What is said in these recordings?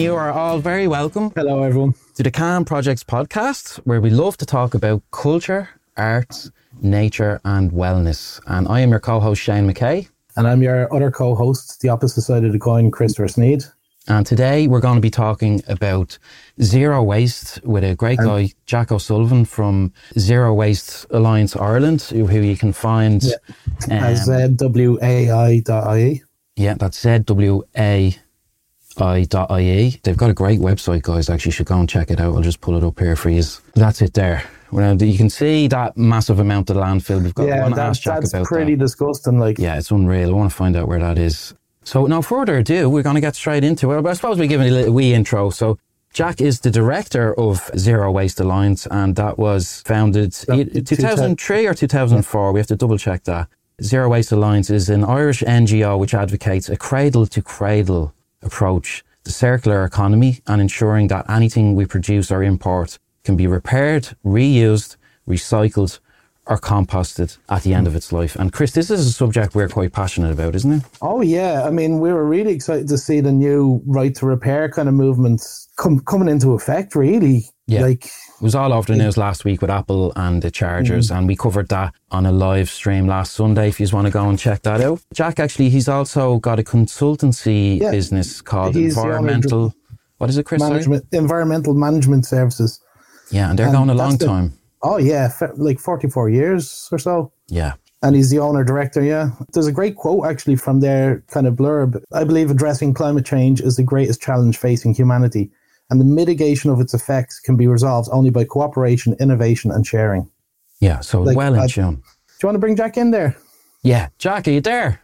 you are all very welcome Hello, everyone. to the Calm Projects podcast, where we love to talk about culture, arts, nature, and wellness. And I am your co host, Shane McKay. And I'm your other co host, the opposite side of the coin, Christopher Sneed. And today we're going to be talking about zero waste with a great guy, Jack O'Sullivan from Zero Waste Alliance Ireland, who you can find. um, As uh, WAI.ie. Yeah, that's zwai.ie. They've got a great website, guys. Actually, you should go and check it out. I'll just pull it up here for you. That's it there. Well, you can see that massive amount of landfill we've got. Yeah, want to that's, ask Jack that's pretty that. disgusting. Like, Yeah, it's unreal. I want to find out where that is. So, no further ado, we're going to get straight into it. But I suppose we give it a little wee intro. So, Jack is the director of Zero Waste Alliance, and that was founded That- e- 2003 or 2004. We have to double check that. Zero Waste Alliance is an Irish NGO which advocates a cradle to cradle approach the circular economy and ensuring that anything we produce or import can be repaired, reused, recycled, or composted at the end of its life. And Chris, this is a subject we're quite passionate about, isn't it? oh, yeah. I mean, we were really excited to see the new right to repair kind of movement come, coming into effect, really. Yeah. Like, It was all over the news last week with Apple and the chargers, mm-hmm. and we covered that on a live stream last Sunday. If you just want to go and check that out, Jack actually he's also got a consultancy Yeah. business called He's the owner of Environmental. What is it, Chris? Management, environmental management services. Yeah, and they're And going a long the- time. Oh, yeah. Like 44 years or so. Yeah, and he's the owner director. Yeah, there's a great quote actually from their kind of blurb. I believe addressing climate change is the greatest challenge facing humanity, and the mitigation of its effects can be resolved only by cooperation, innovation, and sharing. Yeah. So Like, well in I- tune. you want to bring Jack in there? Yeah, Jack, are you there?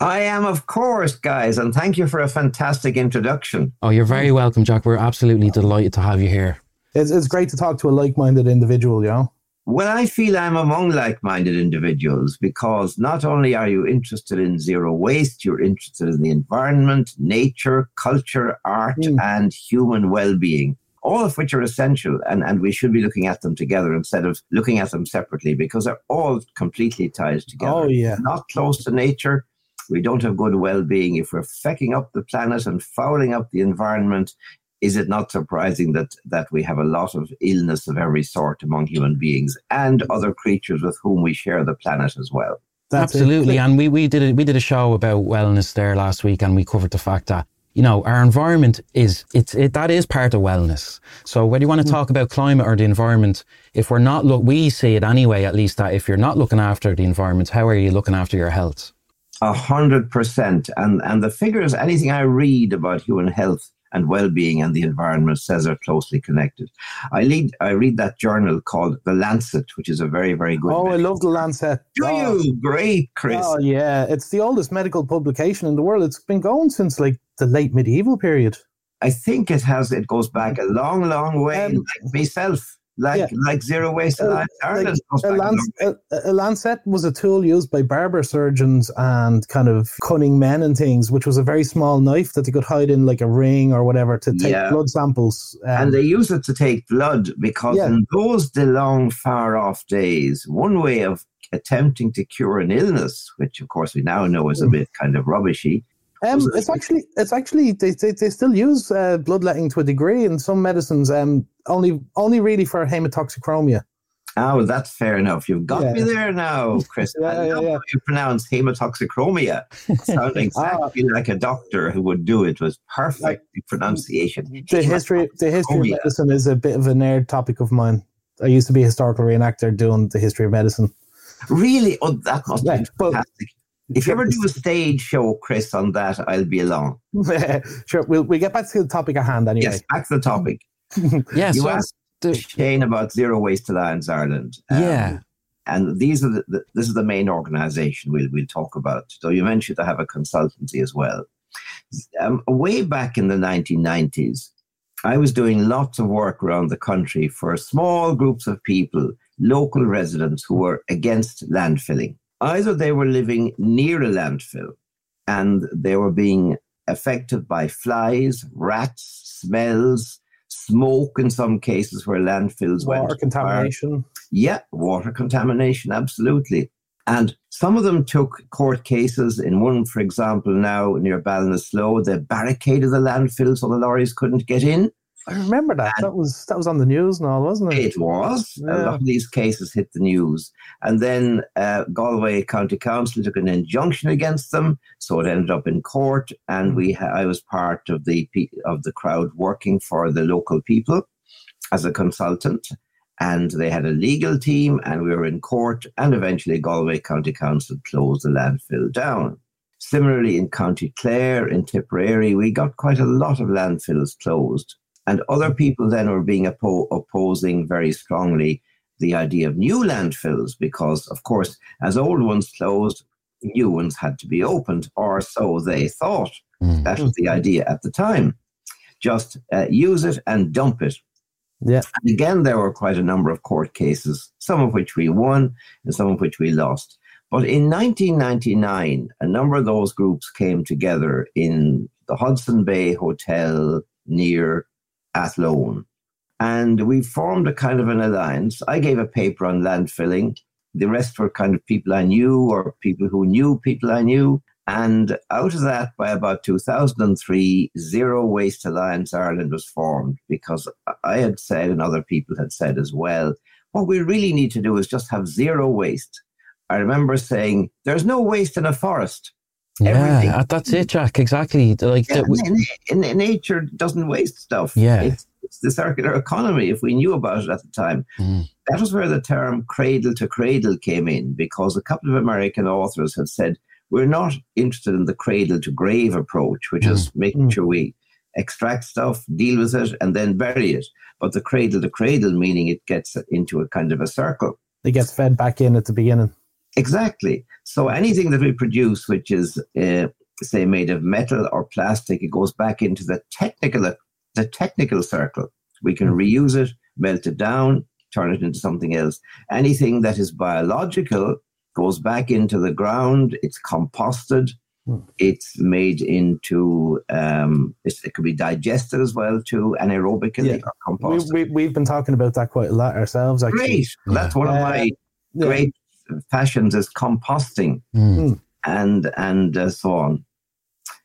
I am, of course, guys, and thank you for a fantastic introduction. Oh, you're very welcome, Jack. We're absolutely delighted to have you here. It's, it's great to talk to a like-minded individual. You know. Well, I feel I'm among like minded individuals because not only are you interested in zero waste, you're interested in the environment, nature, culture, art, Mm. and human well being, all of which are essential. And, and we should be looking at them together instead of looking at them separately because they're all completely tied together. Oh yeah, not close to nature, we don't have good well being. If we're fecking up the planet and fouling up the environment, is it not surprising that, that we have a lot of illness of every sort among human beings and other creatures with whom we share the planet as well? That's it. Absolutely, and we, we did a, we did a show about wellness there last week, and we covered the fact that you know our environment is it's it, that is part of wellness. So whether you want to mm. talk about climate or the environment, if we're not look, we see it anyway. At least that if you're not looking after the environment, how are you looking after your health? A hundred percent. And and the figures, anything I read about human health and well-being and the environment says are closely connected. I lead I read that journal called The Lancet, which is a very, very good. Oh, I love the Lancet. Do Oh, you? Great, Chris. Oh yeah, it's the oldest medical publication in the world. It's been going since like the late medieval period. I think it has. It goes back a long, long way. Um, like myself, like yeah. like zero waste Uh, Alliance Ireland like, a, lance, a, a lancet was a tool used by barber surgeons and kind of cunning men and things, which was a very small knife that they could hide in like a ring or whatever to take Yeah. blood samples. Um, and they use it to take blood because Yeah. in those the long, far off days, one way of attempting to cure an illness, which of course we now know is a Mm. bit kind of rubbishy, um, it's actually it's actually they, they, they still use uh, bloodletting to a degree in some medicines. Um, only only really for hematoxicromia. Oh, that's fair enough. You've got me there now, Chris. Yeah, I yeah, yeah. you pronounce hematoxichromia. Sound exactly like a doctor who would do it Was perfect pronunciation. The history the history of medicine is a bit of a nerd topic of mine. I used to be a historical reenactor doing the history of medicine. Really? Oh, that must Yeah, be but- fantastic. If you ever do a stage show, Chris, on that, I'll be along. sure, we'll we get back to the topic at hand anyway. Yes, back to the topic. Yeah, You so asked the- Shane about Zero Waste Alliance Ireland. Um, yeah, And these are the, the, this is the main organisation we'll we'll talk about. So you mentioned they have a consultancy as well. Um, way back in the 1990s, I was doing lots of work around the country for small groups of people, local residents who were against landfilling. Either they were living near a landfill and they were being affected by flies, rats, smells, smoke in some cases where landfills went. Water contamination. Yeah, water contamination, absolutely. And some of them took court cases. In one, for example, now near Ballinasloe, they barricaded the landfill so the lorries couldn't get in. I remember that. And that was that was on the news and all, wasn't it? It was. Yeah. A lot of these cases hit the news. And then uh, Galway County Council took an injunction against them, so it ended up in court. And we, ha- I was part of the of the crowd working for the local people as a consultant and they had a legal team and we were in court and eventually galway county council closed the landfill down similarly in county clare in tipperary we got quite a lot of landfills closed and other people then were being oppo- opposing very strongly the idea of new landfills because of course as old ones closed new ones had to be opened or so they thought mm. that was the idea at the time just uh, use it and dump it yeah. And again, there were quite a number of court cases, some of which we won and some of which we lost. But in 1999, a number of those groups came together in the Hodson Bay Hotel near Athlone. And we formed a kind of an alliance. I gave a paper on landfilling. The rest were kind of people I knew or people who knew people I knew. And out of that, by about 2003, Zero Waste Alliance Ireland was formed because I had said, and other people had said as well, what we really need to do is just have zero waste. I remember saying, there's no waste in a forest. Yeah, Everything. Uh, that's it, Jack. Exactly. Like yeah, in, in, nature doesn't waste stuff. Yeah, it's, it's, the circular economy. If we knew about it at the time, mm. that was where the term cradle to cradle came in, because a couple of American authors had said we're not interested in the cradle to grave approach, which mm. is making mm. sure we extract stuff, deal with it, and then bury it. But the cradle to cradle, meaning it gets into a kind of a circle. It gets fed back in at the beginning. Exactly. So anything that we produce, which is, uh, say, made of metal or plastic, it goes back into the technical, the technical circle. We can mm. reuse it, melt it down, turn it into something else. Anything that is biological goes back into the ground, it's composted, hmm. it's made into, um, it's, it could be digested as well too, anaerobically yeah. or composted. We, we, have been talking about that quite a lot ourselves, actually. Great. That's one of my uh, great yeah. as composting mm. and, and uh, so on.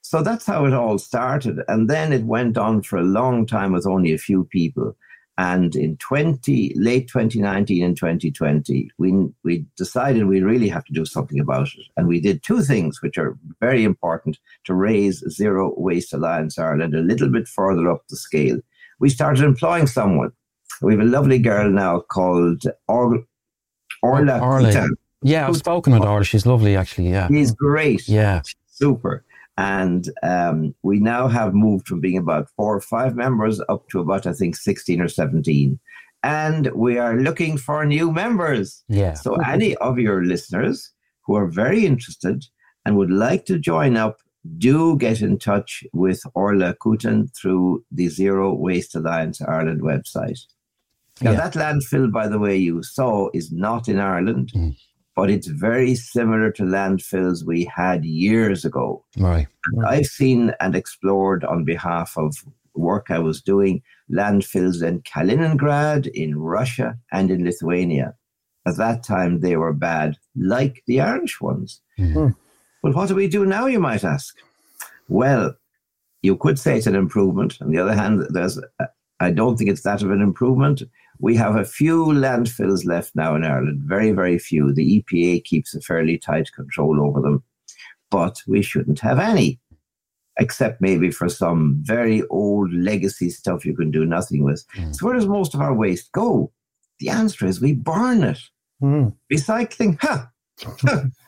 So that's how it all started. And then it went on for a long time with only a few people. And in 20, late 2019 and 2020, we, we decided we really have to do something about it. And we did two things which are very important to raise Zero Waste Alliance Ireland a little bit further up the scale. We started employing someone. We have a lovely girl now called Orla. Orla. Yeah, I've spoken with Orla. She's lovely, actually. Yeah. She's great. Yeah. super. And um, we now have moved from being about four or five members up to about, I think, 16 or 17. And we are looking for new members. Yeah. So, any of your listeners who are very interested and would like to join up, do get in touch with Orla Coutan through the Zero Waste Alliance Ireland website. Now, yeah. that landfill, by the way, you saw is not in Ireland. Mm but it's very similar to landfills we had years ago. Right. I've seen and explored on behalf of work I was doing landfills in Kaliningrad, in Russia, and in Lithuania. At that time, they were bad, like the Irish ones. Mm-hmm. Well, what do we do now, you might ask? Well, you could say it's an improvement. On the other hand, there's I don't think it's that of an improvement. We have a few landfills left now in Ireland, very, very few. The EPA keeps a fairly tight control over them, but we shouldn't have any, except maybe for some very old legacy stuff you can do nothing with. Mm. So, where does most of our waste go? The answer is we burn it. Mm. Recycling, huh?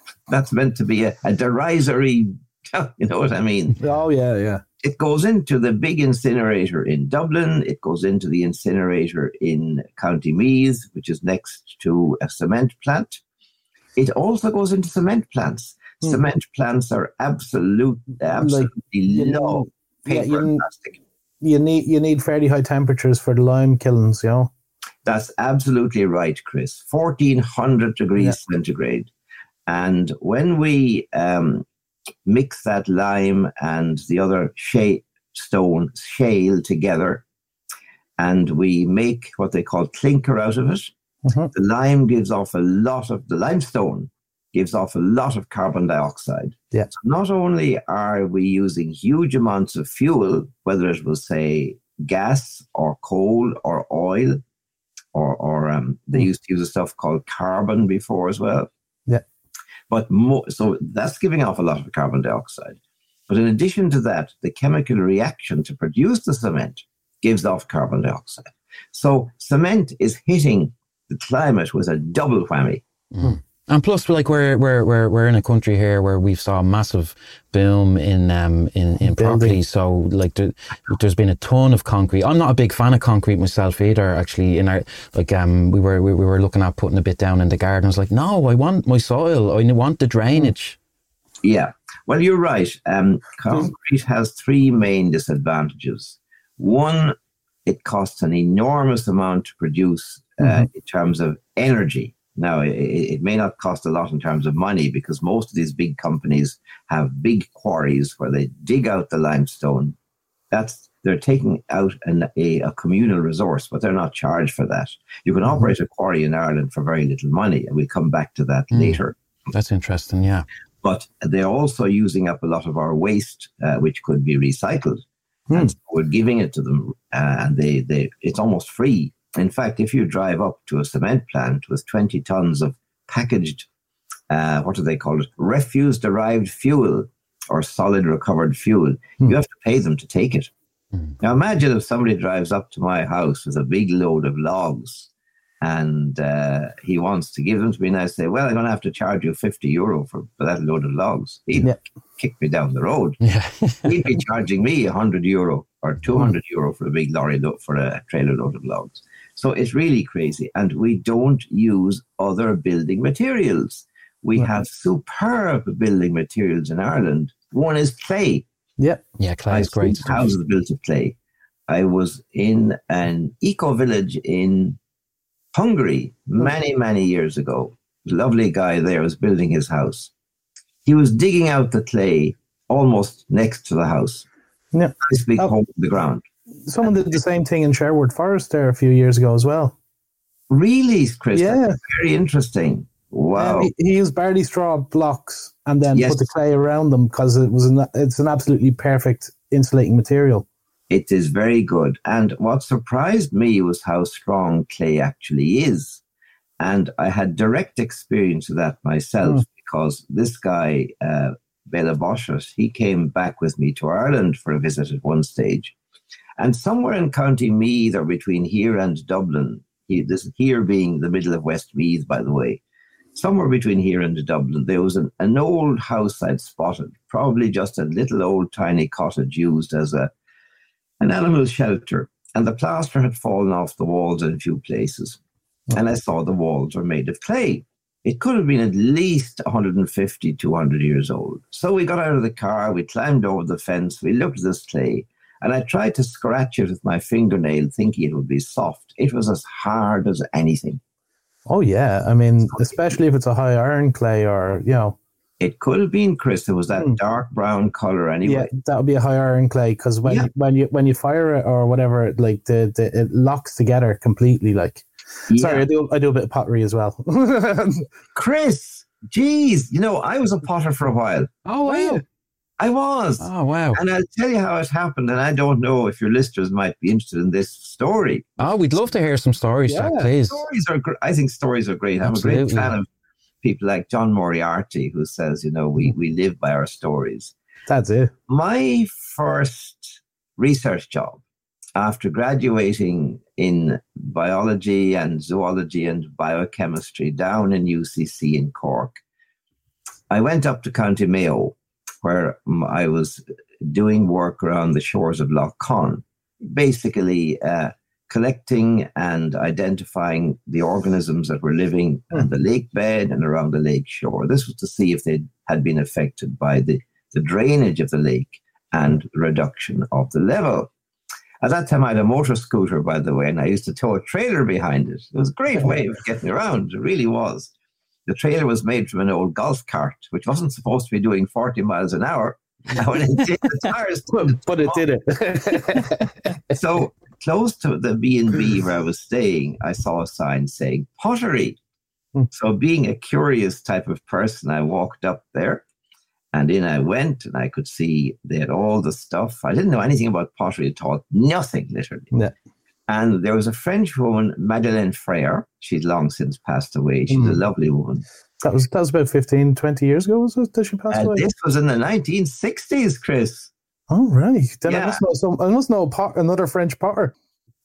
That's meant to be a, a derisory, you know what I mean? Oh, yeah, yeah it goes into the big incinerator in Dublin. It goes into the incinerator in County Meath, which is next to a cement plant. It also goes into cement plants. Mm. Cement plants are absolute, absolutely like, low paper yeah, you, plastic. You need you need fairly high temperatures for the lime kilns, you know. That's absolutely right, Chris. Fourteen hundred degrees yeah. centigrade, and when we um, mix that lime and the other shale stone shale together, and we make what they call clinker out of it. Mm-hmm. The lime gives off a lot of the limestone gives off a lot of carbon dioxide. Yeah. So not only are we using huge amounts of fuel, whether it was say gas or coal or oil, or or um, they Mm. used to use a stuff called carbon before as well. But more, so that's giving off a lot of carbon dioxide. But in addition to that, the chemical reaction to produce the cement gives off carbon dioxide. So cement is hitting the climate with a double whammy. Hmm. And plus, like we're we're we're we're in a country here where we've saw a massive boom in um in in property. So like there, there's been a ton of concrete. I'm not a big fan of concrete myself either. Actually, in our like um we were we, we were looking at putting a bit down in the garden. I was like, no, I want my soil. I want the drainage. Yeah. Well, you're right. Um, concrete has three main disadvantages. One, it costs an enormous amount to produce uh, in terms of energy. Now, it, it may not cost a lot in terms of money because most of these big companies have big quarries where they dig out the limestone. That's they're taking out an, a, a communal resource, but they're not charged for that. You can operate a quarry in Ireland for very little money, and we'll come back to that Mm. later That's interesting. Yeah. but they're also using up a lot of our waste, uh, which could be recycled. Hmm. And so we're giving it to them, uh, and they, they it's almost free. In fact, if you drive up to a cement plant with 20 tons of packaged, uh, what do they call it, refuse derived fuel or solid recovered fuel, Hmm. you have to pay them to take it. Hmm. Now imagine if somebody drives up to my house with a big load of logs and uh, he wants to give them to me, and I say, Well, I'm going to have to charge you 50 euro for, for that load of logs. He'd Yeah. kick me down the road. Yeah. He'd be charging me 100 euro or 200 euro for a big lorry load, for a trailer load of logs. So it's really crazy. And we don't use other building materials. We Right. have superb building materials in Ireland. One is clay. Yeah. yeah. Clay is great seen stuff. Houses built of clay. I was in an eco village in Hungary mm-hmm. many, many years ago. A lovely guy there was building his house. He was digging out the clay almost next to the house. Yeah. This big Oh. hole in the ground. Someone did the same thing in Sherwood Forest there a few years ago as well. Really, Chris? Yeah. Very interesting. Wow. Um, he, he used barley straw blocks and then Yes. put the clay around them because it was an, it's an absolutely perfect insulating material. It is very good. And what surprised me was how strong clay actually is. And I had direct experience of that myself Mm. because this guy, uh, Bela Boschert, he came back with me to Ireland for a visit at one stage. And somewhere in County Meath or between here and Dublin, he, this here being the middle of Westmeath, by the way, somewhere between here and Dublin, there was an, an old house I'd spotted, probably just a little old tiny cottage used as a an animal shelter, and the plaster had fallen off the walls in a few places. Hmm. And I saw the walls were made of clay. It could have been at least 150, 200 years old. So we got out of the car, we climbed over the fence, we looked at this clay, and I tried to scratch it with my fingernail, thinking it would be soft. It was as hard as anything. Oh yeah, I mean, especially if it's a high iron clay or you know, It could have been, Chris, it was that Hmm. dark brown color anyway. yeah, that would be a high iron clay because when Yeah. when you when you fire it or whatever, like the, the it locks together completely. Like, sorry, I do I do a bit of pottery as well. Chris, geez, you know, I was a potter for a while. Oh wow. I was. Oh wow. And I'll tell you how it happened. And I don't know if your listeners might be interested in this story. Oh, we'd love to hear some stories, Jack, please. Stories are, gr- I think stories are great. I'm a great fan of people like John Moriarty, who says, you know, we, we live by our stories. That's it. My first research job after graduating in biology and zoology and biochemistry down in UCC in Cork, I went up to County Mayo, where um, I was doing work around the shores of Lough Conn, basically uh, collecting and identifying the organisms that were living on the lake bed and around the lake shore. This was to see if they had been affected by the, the drainage of the lake and reduction of the level. At that time, I had a motor scooter, by the way, and I used to tow a trailer behind it. It was a great way of getting around. It really was. The trailer was made from an old golf cart, which wasn't supposed to be doing 40 miles an hour. Now, it did, the tires But, but it did it. so close to the B and B where I was staying, I saw a sign saying pottery, Mm. So, being a curious type of person, I walked up there and in I went and I could see they had all the stuff. I didn't know anything about pottery at all, nothing literally. And there was a French woman, Madeleine Freyer. She's long since passed away. She's mm. a lovely woman. That was that was about 15, 20 years ago, was it, that she passed uh, away? This was in the 1960s, Chris. Oh, right. Then yeah. I must know, some, I must know pot, another French potter.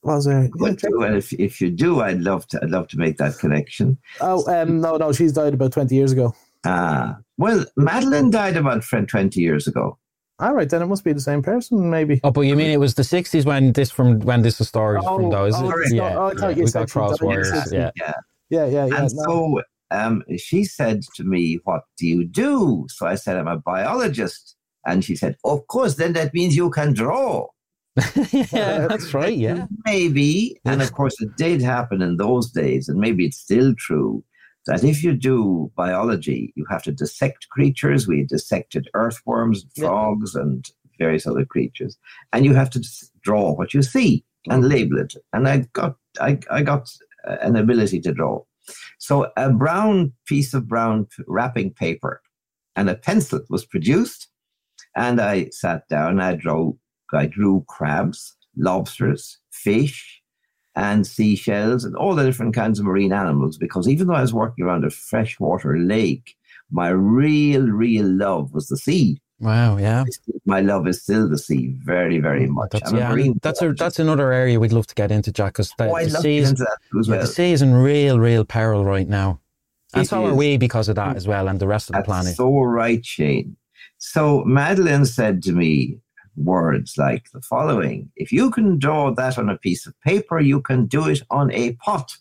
Was there? Yeah, and if, if you do, I'd love to I'd love to make that connection. Oh, um, no, no, she's died about 20 years ago. Ah, well, Madeline died about 20 years ago. All right, then it must be the same person, maybe. Oh, but you mean it was the '60s when this from when this was started oh, from those? Oh, yeah, oh, I yeah. we got cross wires. Yeah. yeah, yeah, yeah, yeah. And no. so um, she said to me, "What do you do?" So I said, "I'm a biologist," and she said, "Of course, then that means you can draw." yeah, that's right. Yeah, maybe, and of course, it did happen in those days, and maybe it's still true that if you do biology, you have to dissect creatures. We dissected earthworms, frogs, yeah. and various other creatures, and you have to draw what you see and mm. label it. And I got I, I got an ability to draw. So a brown piece of brown wrapping paper and a pencil was produced, and I sat down. I drew I drew crabs, lobsters, fish, and seashells and all the different kinds of marine animals because even though I was working around a freshwater lake, my real, real love was the sea. Wow, yeah. My love is still the sea, very, very mm, much. That's, yeah, that's a, that's another area we'd love to get into, Jack, because the, oh, the, sea is, well. the sea is in real, real peril right now. And it so is. are we because of that as well, and the rest of the planet. So right, Shane. So Madeline said to me, words like the following If you can draw that on a piece of paper, you can do it on a pot.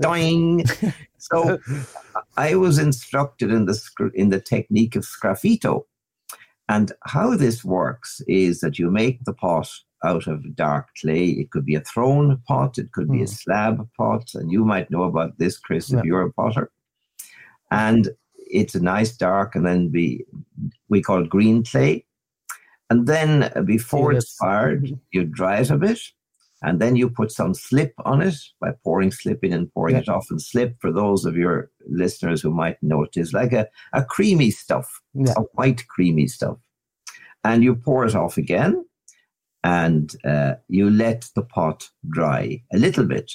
Doing. so I was instructed in the, in the technique of sgraffito. And how this works is that you make the pot out of dark clay. It could be a thrown pot, it could be a hmm. slab pot, and you might know about this, Chris, yeah. if you're a potter. And it's a nice dark, and then we we call it green clay. And then uh, before it's fired, mm-hmm. you dry it a bit. And then you put some slip on it by pouring slip in and pouring yeah. it off. And slip, for those of your listeners who might know it, is like a, a creamy stuff, yeah. a white creamy stuff. And you pour it off again and uh, you let the pot dry a little bit.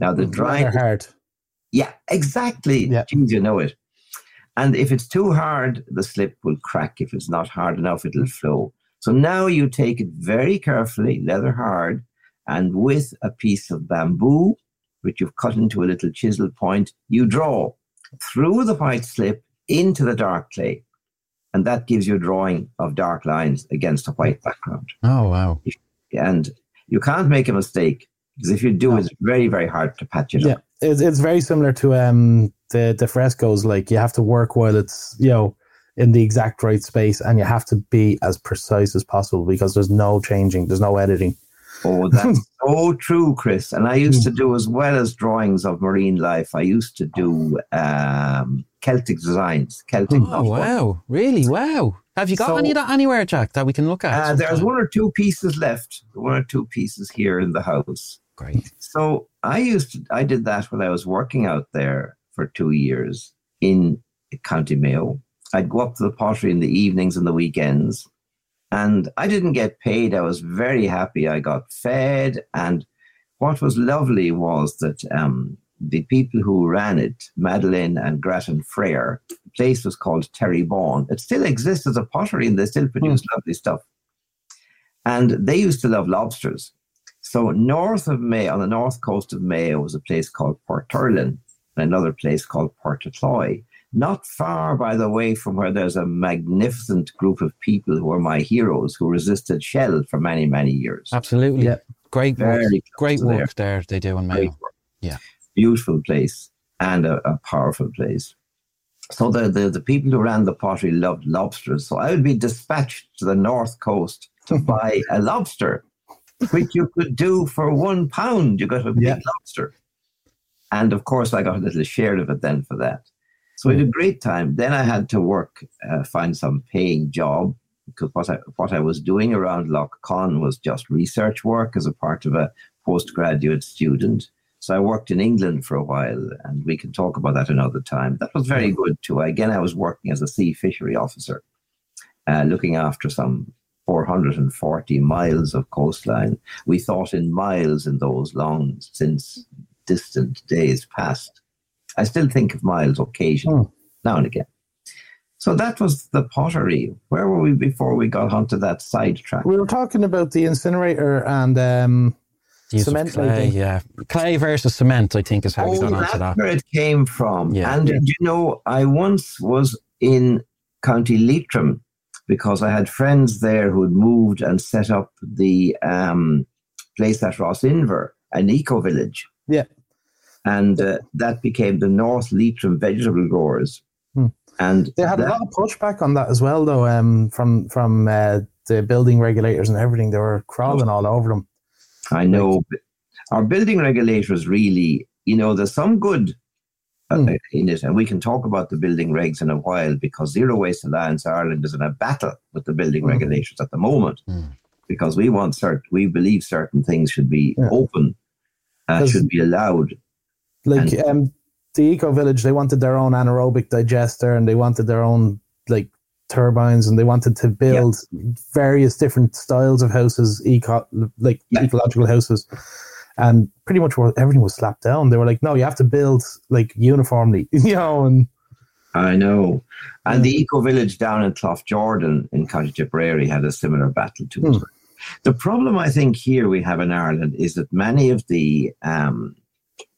Now, the dry. hard. Yeah, exactly. Yeah. Jeez, you know it. And if it's too hard, the slip will crack. If it's not hard enough, it'll flow. So now you take it very carefully, leather hard, and with a piece of bamboo, which you've cut into a little chisel point, you draw through the white slip into the dark clay. And that gives you a drawing of dark lines against a white background. Oh, wow. And you can't make a mistake because if you do, no. it's very, very hard to patch it yeah. up. It's, it's very similar to um, the, the frescoes. Like you have to work while it's, you know, in the exact right space and you have to be as precise as possible because there's no changing, there's no editing. Oh, that's so true, Chris. And I used to do as well as drawings of marine life. I used to do um, Celtic designs, Celtic. Oh wow! Really? Wow! Have you got so, any of that anywhere, Jack, that we can look at? Uh, there's one or two pieces left. One or two pieces here in the house. Great. So I used to. I did that when I was working out there for two years in County Mayo, I'd go up to the pottery in the evenings and the weekends. And I didn't get paid. I was very happy. I got fed. And what was lovely was that um, the people who ran it, Madeline and Grattan Freyer, the place was called Terrybaun. It still exists as a pottery and they still produce mm. lovely stuff. And they used to love lobsters. So north of May, on the north coast of Mayo, was a place called Porturlin and another place called Portacloy not far, by the way, from where there's a magnificent group of people who are my heroes who resisted Shell for many, many years. Absolutely. Yeah. Great Very work. Great work there. there they do in Mayo. Yeah. Beautiful place and a, a powerful place. So the, the, the people who ran the pottery loved lobsters. So I would be dispatched to the north coast to buy a lobster, which you could do for one pound. You got a big yeah. lobster. And of course, I got a little share of it then for that. So we had a great time. Then I had to work, uh, find some paying job because what I, what I was doing around Lough Conn was just research work as a part of a postgraduate student. So I worked in England for a while, and we can talk about that another time. That was very good too. Again, I was working as a sea fishery officer, uh, looking after some 440 miles of coastline. We thought in miles in those long, since distant days past. I still think of miles occasionally, Hmm. now and again. So that was the pottery. Where were we before we got onto that sidetrack? We were talking about the incinerator and um, The use of Cement clay, yeah. Clay versus cement, I think, is how we Oh, got onto that's that. where it came from. Yeah. And Yeah. you know, I once was in County Leitrim because I had friends there who had moved and set up the um, place at Rossinver, an eco village. Yeah. And uh, that became the North Leitrim Vegetable Growers. Hmm. And they had a lot of pushback on that as well, though, um, from from uh, the building regulators and everything. They were crawling all over them. I know our building regulators really, you know, there's some good uh, Hmm. in it, and we can talk about the building regs in a while because Zero Waste Alliance Ireland is in a battle with the building Hmm. regulators at the moment Hmm. because we want certain, we believe certain things should be Yeah. open, uh, 'Cause- should be allowed. Like And- um, the eco village, they wanted their own anaerobic digester and they wanted their own like turbines and they wanted to build various different styles of houses, eco like Yeah. ecological houses. And pretty much everything was slapped down. They were like, "No, you have to build like uniformly," you know. And I know. And Yeah. the eco village down in Cloughjordan in County Tipperary had a similar battle too. Hmm. The problem I think here we have in Ireland is that many of the um,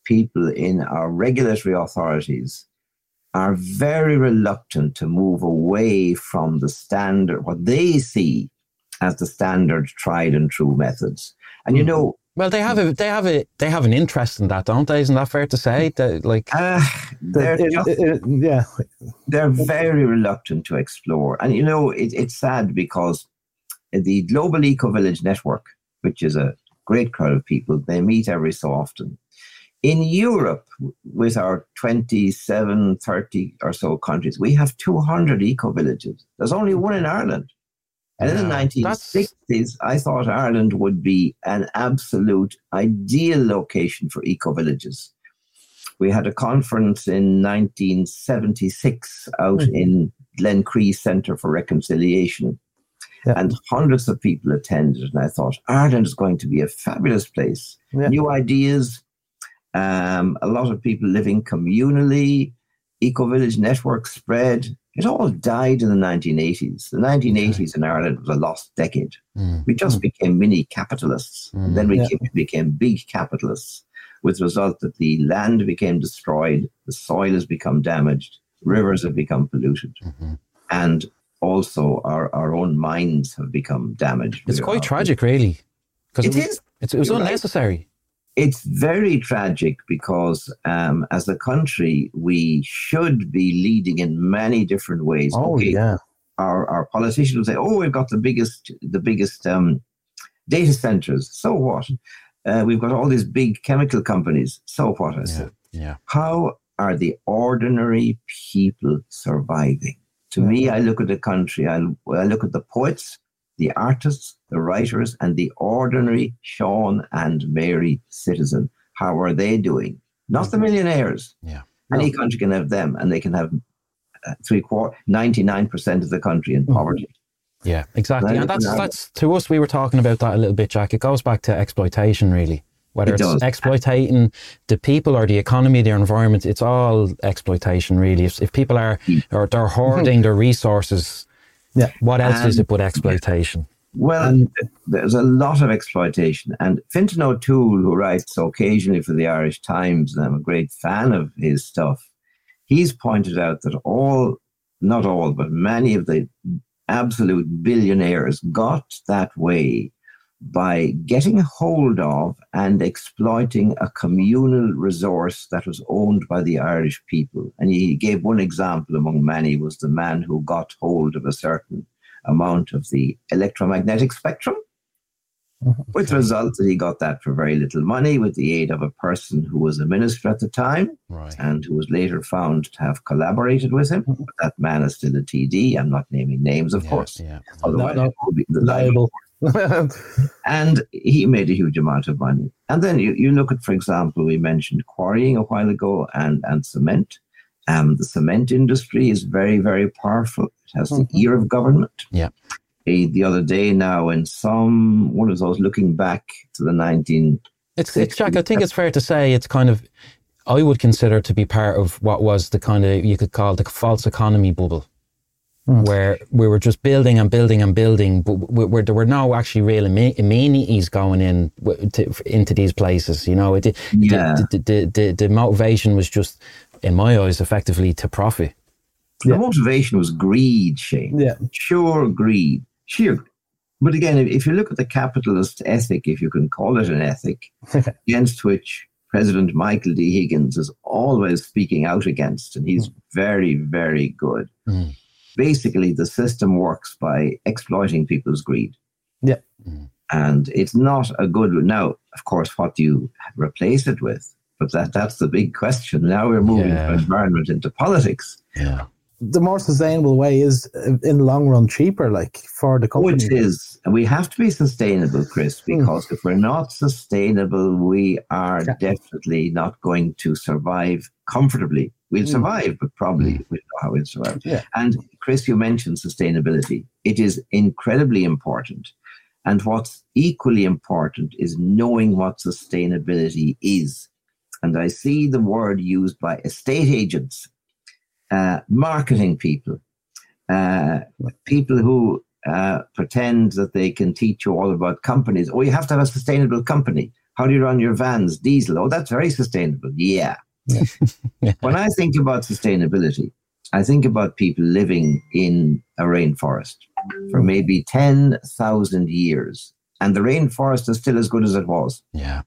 people in our regulatory authorities are very reluctant to move away from the standard, what they see as the standard tried and true methods. And you Hmm. know, Well, they have a they have a they have an interest in that, don't they? Isn't that fair to say? That like uh, they're it- just it- it- yeah, they're very reluctant to explore. And you know, it, it's sad because the Global Eco Village Network, which is a great crowd of people, they meet every so often. In Europe, with our 27, 30 or so countries, we have 200 eco villages. There's only one in Ireland. And in the Yeah, that's- 1960s, I thought Ireland would be an absolute ideal location for eco villages. We had a conference in 1976 out Mhm. in Glencree Centre for Reconciliation, Yeah. and hundreds of people attended. And I thought Ireland is going to be a fabulous place. Yeah. New ideas, um, a lot of people living communally, eco village network spread. It all died in the 1980s. The 1980s in Ireland was a lost decade. mm, We just became mini capitalists. Mm. And then we Yeah. came, became big capitalists, with the result that the land became destroyed, the soil has become damaged, rivers have become polluted, mhm. and also our, our own minds have become damaged. it's We quite tragic, really, because It it, is. It's, it was You're right. It's very tragic because um, as a country, we should be leading in many different ways. oh Okay, yeah, our, our politicians will say, "Oh, we've got the biggest the biggest um, data centers." So what? Uh, we've got all these big chemical companies. So what? I Yeah, said, yeah. how are the ordinary people surviving? To me, I look at the country. I, I look at the poets, the artists, the writers, and the ordinary Sean and Mary citizen. How are they doing? Not the millionaires. Yeah. Any country can have them, and they can have uh, three quarter, ninety nine percent of the country in Mhm. poverty. Yeah, exactly. Right, And that's that's to us. We were talking about that a little bit, Jack. It goes back to exploitation, really. Whether It it's does. exploiting the people or the economy, their environment, it's all exploitation, really. If, if people are Mm. or they're hoarding their resources, Yeah. what else is it but exploitation? Well, And- there's a lot of exploitation. And Fintan O'Toole, who writes occasionally for the Irish Times, and I'm a great fan of his stuff, he's pointed out that all, not all, but many of the absolute billionaires got that way by getting hold of and exploiting a communal resource that was owned by the Irish people. And he gave one example among many was the man who got hold of a certain amount of the electromagnetic spectrum, mm-hmm. with the result that he got that for very little money with the aid of a person who was a minister at the time Right. and who was later found to have collaborated with him. But that man is still a TD. I'm not naming names, of Yeah, course. Yeah. Otherwise, no. be the liable. and he made a huge amount of money. And then you, you look at, for example, we mentioned quarrying a while ago and, and cement. Um, the cement industry is very, very powerful. It has mm-hmm. the ear of government. Yeah. A, the other day now, in some one of those looking back to the 19. It's, it's Jack. I think it's fair to say it's kind of I would consider to be part of what was the kind of you could call the false economy bubble mm. where we were just building and building and building, but where there were no actually real amenities going in to, into these places. You know, it, yeah. the, the, the, the, motivation was just, in my eyes, effectively to profit. The yeah. motivation was greed, Shane. Yeah. Pure greed. Sheer. But again, if you look at the capitalist ethic, if you can call it an ethic, against which President Michael D. Higgins is always speaking out against, and he's mm. very, very good. Mm basically the system works by exploiting people's greed. Yeah. Mm. And it's not a good now, of course, what do you replace it with? But that that's the big question. Now we're moving yeah. from environment into politics. Yeah. The more sustainable way is uh, in the long run cheaper, like for the company. Which is we have to be sustainable, Chris, hmm. because mm. if we're not sustainable, we are yeah. definitely not going to survive comfortably. We'll mm. survive, but probably mm. we know how we'll survive. Yeah. And Chris, you mentioned sustainability. It is incredibly important. And what's equally important is knowing what sustainability is. And I see the word used by estate agents, uh, marketing people, uh, people who uh, pretend that they can teach you all about companies. Oh, you have to have a sustainable company. How do you run your vans? Diesel. Oh, that's very sustainable. Yeah. yeah. when I think about sustainability, I think about people living in a rainforest for maybe 10,000 years, and the rainforest is still as good as it was. Yeah.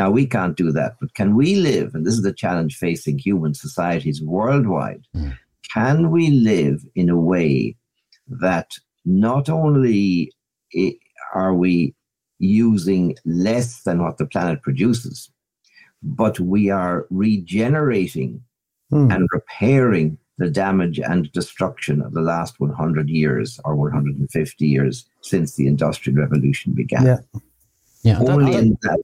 Now, we can't do that, but can we live, and this is the challenge facing human societies worldwide, mm. can we live in a way that not only are we using less than what the planet produces, but we are regenerating mm. and repairing the damage and destruction of the last 100 years or 150 years since the Industrial Revolution began. Yeah. Yeah. Only that, in that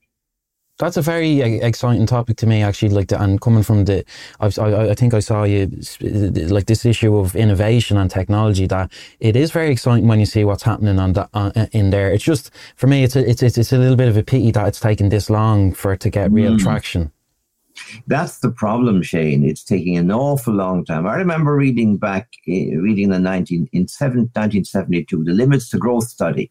that's a very exciting topic to me, actually. Like, the, and coming from the, I, I, think I saw you like this issue of innovation and technology. That it is very exciting when you see what's happening on that uh, in there. It's just for me, it's a, it's it's a little bit of a pity that it's taken this long for it to get real mm. traction. That's the problem, Shane. It's taking an awful long time. I remember reading back, uh, reading the 19, in 7, 1972, the Limits to Growth study,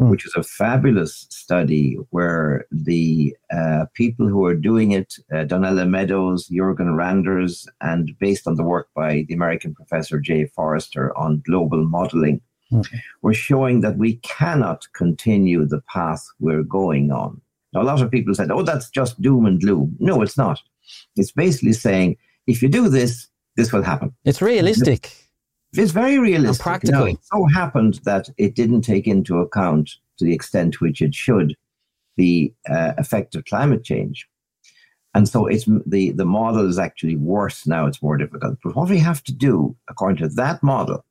mm. which is a fabulous study where the uh, people who are doing it, uh, Donella Meadows, Jürgen Randers, and based on the work by the American professor Jay Forrester on global modeling, mm. were showing that we cannot continue the path we're going on now, a lot of people said, oh, that's just doom and gloom. No, it's not. It's basically saying, if you do this, this will happen. It's realistic. It's very realistic. And practical. Now, it so happened that it didn't take into account, to the extent which it should, the uh, effect of climate change. And so it's the, the model is actually worse now, it's more difficult. But what we have to do, according to that model,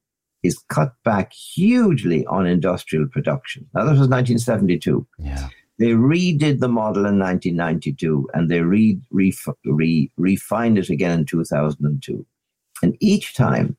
is cut back hugely on industrial production. Now, that was 1972. Yeah. They redid the model in 1992 and they re, re, re, refined it again in 2002. And each time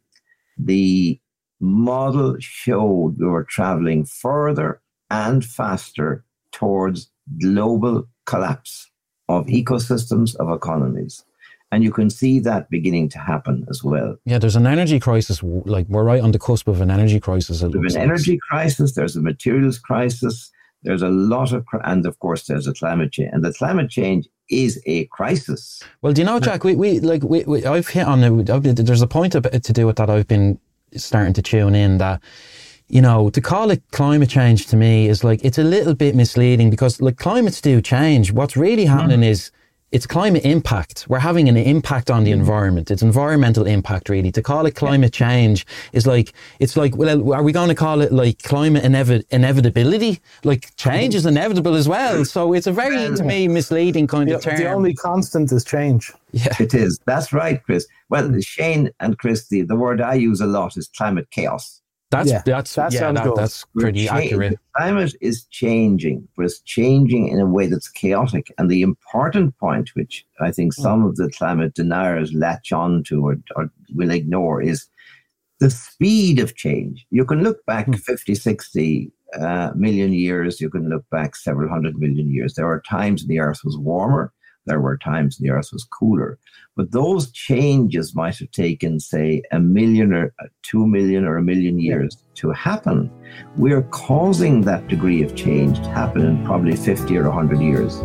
the model showed we were traveling further and faster towards global collapse of ecosystems, of economies. And you can see that beginning to happen as well. Yeah, there's an energy crisis. Like we're right on the cusp of an energy crisis. There's an energy crisis. There's a materials crisis. There's a lot of, and of course, there's a climate change, and the climate change is a crisis. Well, do you know, Jack? We, we like we, we I've hit on it. There's a point to do with that. I've been starting to tune in that you know, to call it climate change to me is like, it's a little bit misleading because like climates do change. What's really happening mm. is it's climate impact. We're having an impact on the environment. It's environmental impact, really. To call it climate yeah. change is like, it's like, well, are we going to call it like climate inevi- inevitability? Like change is inevitable as well. So it's a very, to me, misleading kind the, of term. The only constant is change. Yeah. It is. That's right, Chris. Well, Shane and Chris, the, the word I use a lot is climate chaos. That's Yeah, that's that yeah, sounds that, that's pretty cha- accurate. The climate is changing, but it's changing in a way that's chaotic. And the important point, which I think Hmm. some of the climate deniers latch on to or, or will ignore, is the speed of change. You can look back Hmm. 50, 60 uh, million years, you can look back several hundred million years. There are times when the Earth was warmer, there were times the Earth was cooler. But those changes might have taken, say, a million or uh, two million or a million years to happen. We're causing that degree of change to happen in probably 50 or 100 years.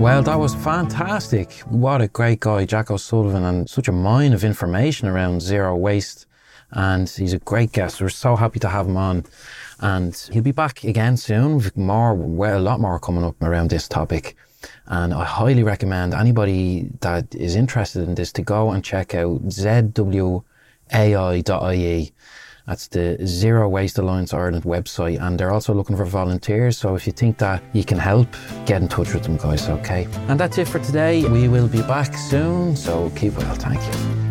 Well, that was fantastic. What a great guy, Jack O'Sullivan, and such a mine of information around zero waste. And he's a great guest. We're so happy to have him on. And he'll be back again soon with more, well, a lot more coming up around this topic. And I highly recommend anybody that is interested in this to go and check out zwai.ie. That's the Zero Waste Alliance Ireland website, and they're also looking for volunteers. So if you think that you can help, get in touch with them, guys, okay? And that's it for today. We will be back soon, so keep well. Thank you.